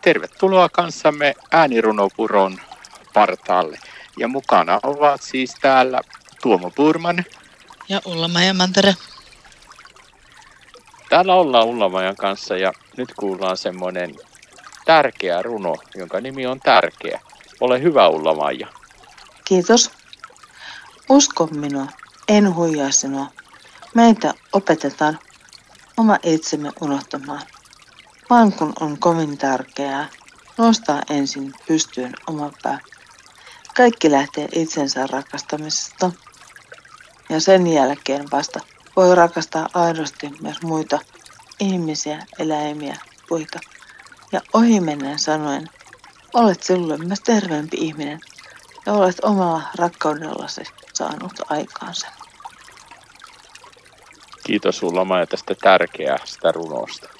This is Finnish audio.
Tervetuloa kanssamme äänirunopuron partaalle. Ja mukana ovat siis täällä Tuomo Purman. Ja Ulla-Maja Mantere. Täällä ollaan Ullamajan kanssa ja nyt kuullaan semmoinen tärkeä runo, jonka nimi on Tärkeä. Ole hyvä Ulla-Maija. Kiitos. Usko minua, en huijaa sinua. Meitä opetetaan oma itsemme unohtamaan. Vaan kun on kovin tärkeää, nostaa ensin pystyyn oma pää. Kaikki lähtee itsensä rakastamisesta. Ja sen jälkeen vasta voi rakastaa aidosti myös muita ihmisiä, eläimiä, puita. Ja ohimennen sanoen, olet silloin myös terveempi ihminen ja olet omalla rakkaudellasi saanut aikaansa. Kiitos Maja tästä tärkeästä runosta.